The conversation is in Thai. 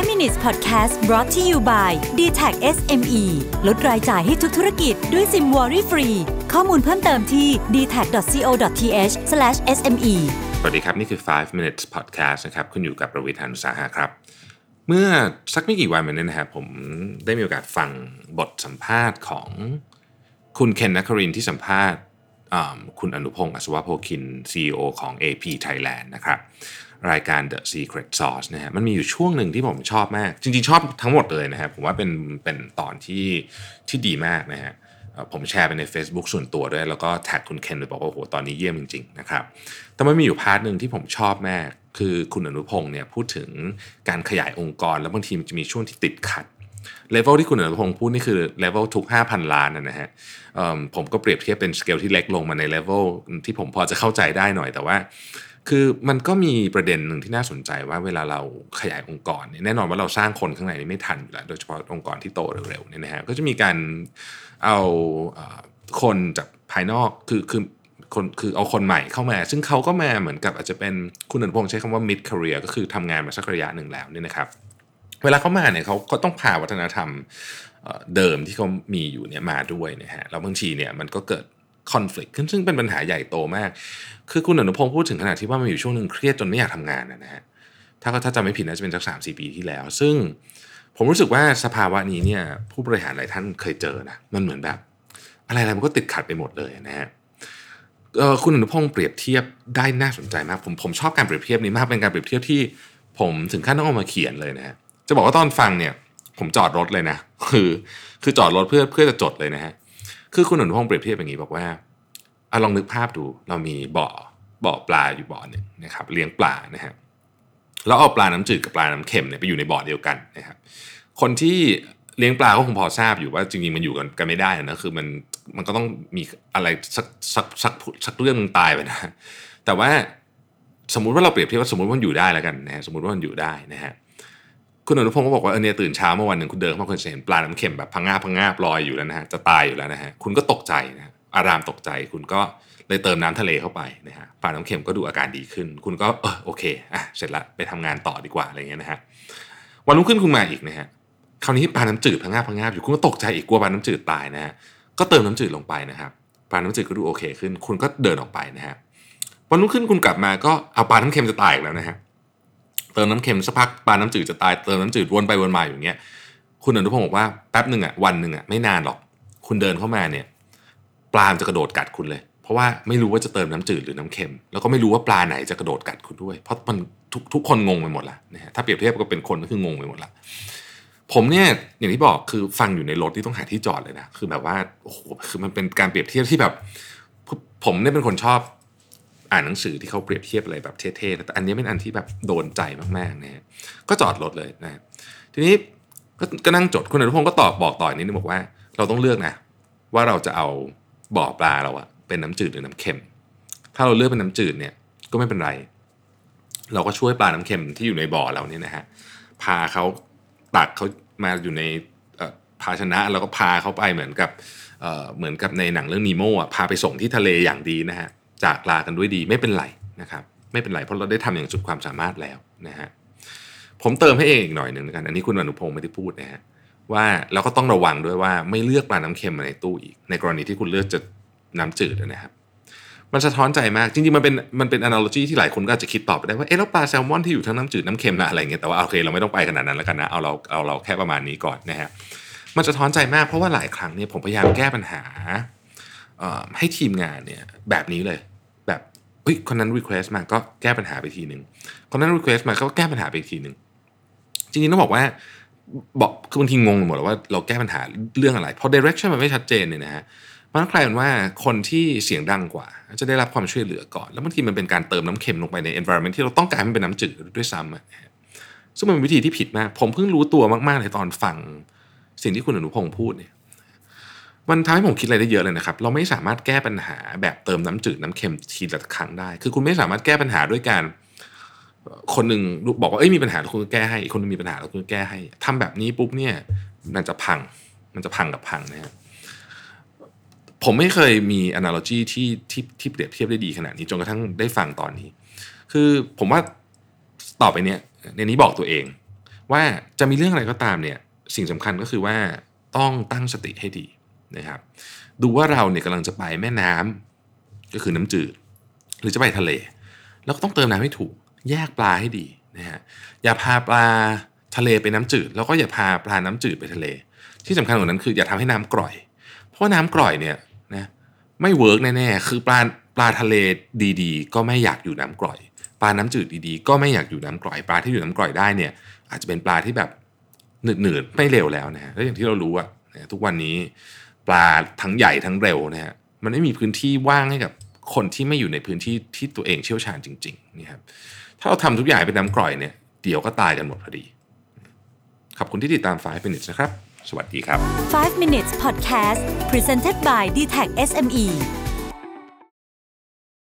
5 minutes podcast brought to you by d t a c SME ลดรายจ่ายให้ทุกธุรกิจด้วยซิมวอรี่ฟรี ข้อมูลเพิ่มเติมที่ d t a c c o t h s m e สวัสดีครับ นี่คือ 5 minutes podcast นะครับ คุณอยู่กับประวิทยานุสาหะครับ เมื่อสักไม่กี่วันมานี้นะครับผมได้มีโอกาสฟังบทสัมภาษณ์ของคุณเคนนักครินที่สัมภาษณ์คุณอนุพงศ์อัศวโพคิน CEO ของ AP Thailand นะครับ รายการ The Secret Sauce นะฮะมันมีอยู่ช่วงหนึ่งที่ผมชอบมาก จริงๆ ชอบทั้งหมดเลยนะครับผมว่าเป็นเป็นตอนที่ที่ดีมากนะฮะผมแชร์ไปใน Facebook ส่วนตัวด้วย แล้วก็ tag คุณเคนไปบอกว่าโอ้โหตอนนี้เยี่ยมจริงๆนะครับแต่มันมีอยู่ part หนึ่งที่ผมชอบมาก คือคุณอนุพงศ์เนี่ยพูดถึงการขยายองค์กร แล้วบางทีมันจะมีช่วงที่ติดขัดเลเวลที่คุณอนุพงศ์พูดนี่คือเลเวลทุก 5,000 ล้านนะฮะผมก็เปรียบเทียบเป็นสเกลที่เล็กลงมาในเลเวลที่ผมพอจะเข้าใจได้หน่อยแต่ว่า คือมันก็มีประเด็นหนึ่งที่น่าสนใจว่าเวลาเราขยายองค์กรเนี่ยแน่นอนว่าเราสร้างคนข้างในนี่ไม่ทันอยู่แล้วโดยเฉพาะองค์กรที่โตเร็วๆเนี่ยนะฮะก็จะมีการเอาคนจากภายนอกคือคือคนคือเอาคนใหม่เข้ามา ซึ่งเขาก็มาเหมือนกับอาจจะเป็นคุณอนุพงศ์ใช้คำว่า mid career ก็คือทำงานมาสักระยะหนึ่งแล้วเนี่ยนะครับ เวลาเขามาเนี่ยเขาก็ต้องพาวัฒนธรรมเอ่อเดิมที่เขามีอยู่เนี่ยมาด้วยนะฮะแล้วบางทีเนี่ยมันก็เกิด คอน FLICT ขึ้นซึ่งเป็นปัญหาใหญ่โตมาก คือคุณอนุพงศ์พูดถึงขนาดที่ว่ามันอยู่ช่วงหนึ่งเครียดจนไม่อยากทำงานนะฮะถ้าก็ถ้าจำไม่ผิดน่าจะเป็นสักสามสี่ปีที่แล้ว ซึ่งผมรู้สึกว่าสภาวะนี้เนี่ยผู้บริหารหลายท่านเคยเจอนะมันเหมือนแบบ อะไรอะไรมันก็ติดขัดไปหมดเลยนะฮะคุณอนุพงศ์เปรียบเทียบได้น่าสนใจมากผมผมชอบการเปรียบเทียบนี้มากเป็นการเปรียบเทียบที่ ผมถึงขั้นต้องเอามาเขียนเลยนะฮะจะบอกว่าตอนฟังเนี่ย ผมจอดรถเลยนะ คือ คือจอดรถเพื่อเพื่อจะจดเลยนะฮะ คือคุณอนุนพงเปรียบเทียบอย่างนี้บอกว่าอลองนึกภาพดูเรามีบ่อบ่อปลาอยู่บ่อหนึ่งนะครับ เลี้ยงปลานะฮะแล้วเอาปลาน้ำจืดกับปลาน้ำเค็มเนี่ยไปอยู่ในบ่อเดียวกันนะครับ คนที่เลี้ยงปลาก็คงพอทราบอยู่ว่าจริงๆมันอยู่กันกันไม่ได้นะคือมันมันก็ต้องมีอะไรสักสักสักสักเรื่องหนึงตายไปนะแต่ว่าสมมุติว่าเราเปรียบเทียบว่าสมมติว่ามันอยู่ได้แล้วกันนะฮะสมมติว่ามันอยู่ได้นะฮะ คุณอนุพงศ์ก็บอกว่าเออเนี่ยตื่นเช้าเมื่อวันหนึ่งคุณเดินเข้ามาคุณจะเห็นปลาน้ำเค็มแบบพังงาพังงาลอยอยู่แล้วนะฮะจะตายอยู่แล้วนะฮะคุณก็ตกใจนะฮะอารามตกใจ คุณก็เลยเติมน้ำทะเลเข้าไปนะฮะปลาน้ำเค็มก็ดูอาการดีขึ้น คุณก็เออโอเคอะเสร็จละไปทำงานต่อดีกว่าอะไรเงี้ยนะฮะวันรุ่งขึ้นคุณมาอีกนะฮะคราวนี้ปลาน้ำจืดพังงาพังงาอยู่คุณก็ตกใจอีกกลัวปลาน้ำจืดตายนะฮะก็เติมน้ำจืดลงไปนะครับปลาน้ำจืดก็ดูโอเคขึ้น คุณก็เดินออกไปนะฮะวันรุ่งขึ้นคุณกลับมาก็เอาปลาน้ำเค็มจะตายอีกแล้วนะฮะ เติมน้ำเค็มสักพักปลาน้ำจืดจะตายเติมน้ำจืดวนไปวนมาอย่างเงี้ย คุณอนุพงศ์บอกว่าแป๊บหนึ่งอะวันหนึ่งอะไม่นานหรอก คุณเดินเข้ามาเนี่ย ปลาจะกระโดดกัดคุณเลย เพราะว่าไม่รู้ว่าจะเติมน้ำจืดหรือน้ำเค็ม แล้วก็ไม่รู้ว่าปลาไหนจะกระโดดกัดคุณด้วย เพราะมันทุกทุกคนงงไปหมดละนะฮะถ้าเปรียบเทียบก็เป็นคนก็คืองงไปหมดละผมเนี่ยอย่างที่บอกคือฟังอยู่ในรถที่ต้องหาที่จอดเลยนะคือแบบว่าโอ้โหคือมันเป็นการเปรียบเทียบที่แบบ ผมเนี่ยเป็นคนชอบ อ่านหนังสือที่เขาเปรียบเทียบอะไรแบบเท่ๆแต่อันนี้เป็นอันที่แบบโดนใจมากๆนะฮะก็จอดรถเลยนะทีนี้ก็ก็นั่งจดคุณอนุพงศ์ก็ตอบบอกต่ออนนี้นึงบอกว่า เราต้องเลือกนะว่าเราจะเอาบ่อปลาเราอะเป็นน้ำจืดหรือน้ำเค็ม ถ้าเราเลือกเป็นน้ำจืดเนี่ยก็ไม่เป็นไร เราก็ช่วยปลาน้ำเค็มที่อยู่ในบ่อเราเนี่ยนะฮะพาเขาตักเขามาอยู่ในภาชนะแล้วก็พาเขาไปเหมือนกับเเหมือนกับในหนังเรื่องนีโม่ะพาไปส่งที่ทะเลอย่างดีนะฮะ จากลากันด้วยดีไม่เป็นไรนะครับไม่เป็นไรเพราะเราได้ทำอย่างสุดความสามารถแล้วนะฮะผมเติมให้เองอีกหน่อยหนึ่งนะครับอันนี้คุณอนุพงศ์ไม่ได้พูดนะฮะว่าเราก็ต้องระวังด้วยว่าไม่เลือกปลาน้ำเค็มมาในตู้อีก ในกรณีที่คุณเลือกจะน้ำจืดนะครับมันสะท้อนใจมาก จริงๆ มันเป็นมันเป็น analogy ที่หลายคนก็อาจจะคิดตอบไปได้ว่าเอ๊ะแล้วปลาแซลมอนที่อยู่ทั้งน้ำจืดน้ำเค็มนะอะไรเงี้ยแต่ว่าโอเคเราไม่ต้องไปขนาดนั้นแล้วกันนะเอาเราเอาเราแค่ประมาณนี้ก่อนนะฮะมันสะท้อนใจมากเพราะว่าหลายครั้งเนี่ยผมพยายามแก้ปัญหาให้ทีมงานเนี่ยแบบนี้เลย ฮ้ยคนนั้น request มาก็แก้ปัญหาไปทีหนึ่งคนนั้น request มาก็แก้ปัญหาไปทีหนึ่งจริงๆต้องบอกว่าบอกคือบางทีงงหมดเลยว่าเราแก้ปัญหาเรื่องอะไร เพราะ direction มันไม่ชัดเจนเนี่ยนะฮะมันกลายเป็นว่าคนที่เสียงดังกว่า จะได้รับความช่วยเหลือก่อน แล้วบางทีมันเป็นการเติมน้ำเค็มลงไปใน environment ที่เราต้องการให้มันเป็นน้ำจืดด้วยซ้ำอะซึ่งมันเป็นวิธีที่ผิดมาก ผมเพิ่งรู้ตัวมากๆในตอนฟังสิ่งที่คุณอนุพงศ์พูดเนี่ย มันทำให้ผมคิดอะไรได้เยอะเลยนะครับ เราไม่สามารถแก้ปัญหาแบบเติมน้ำจืดน้ำเค็มทีละครั้งได้ คือคุณไม่สามารถแก้ปัญหาด้วยการคนหนึ่งบอกว่าเอ้ยมีปัญหาแล้วคุณแก้ให้อีกคนหนึงมีปัญหาแล้วคุณแก้ให้ทำแบบนี้ปุ๊บเนี่ย มันจะพัง มันจะพังกับพังนะฮะผมไม่เคยมี analogy ที่ที่ที่เปรียบเทียบได้ดีขนาดนี้จนกระทั่งได้ฟังตอนนี้ คือผมว่าต่อไปเนี้ยในนี้บอกตัวเอง ว่าจะมีเรื่องอะไรก็ตามเนี่ย สิ่งสำคัญก็คือว่าต้องตั้งสติให้ดี นะครับ ดูว่าเราเนี่ยกำลังจะไปแม่น้ำก็คือน้ำจืด หรือจะไปทะเลแล้วก็ต้องเติมน้ำให้ถูก แยกปลาให้ดีนะฮะอย่าพาปลาทะเลไปน้ำจืด แล้วก็อย่าพาปลาน้ำจืดไปทะเล ที่สำคัญกว่านั้นคืออย่าทำให้น้ำกร่อย เพราะว่าน้ำกร่อยเนี่ยนะไม่เวิร์กแน่ๆคือปลาปลาทะเลดีๆ ก็ไม่อยากอยู่น้ำกร่อย ปลาน้ำจืดดีๆ ก็ไม่อยากอยู่น้ำกร่อย ปลาที่อยู่น้ำกร่อยได้เนี่ย อาจจะเป็นปลาที่แบบหนืดๆไม่เร็วแล้วนะฮะแล้วอย่างที่เรารู้อะนะทุกวันนี้ ลาทั้งใหญ่ทั้งเร็วนะฮะมันไม่มีพื้นที่ว่างให้กับคนที่ไม่อยู่ในพื้นที่ที่ตัวเองเชี่ยวชาญจริงๆนี่ครับถ้าเราทำทุกอย่างเป็นน้ำกร่อยเนี่ยเดี๋ยวก็ตายกันหมดพอดี ขอบคุณที่ติดตาม 5 minutes นะครับ สวัสดีครับ 5 minutes podcast presented by d t e c h SME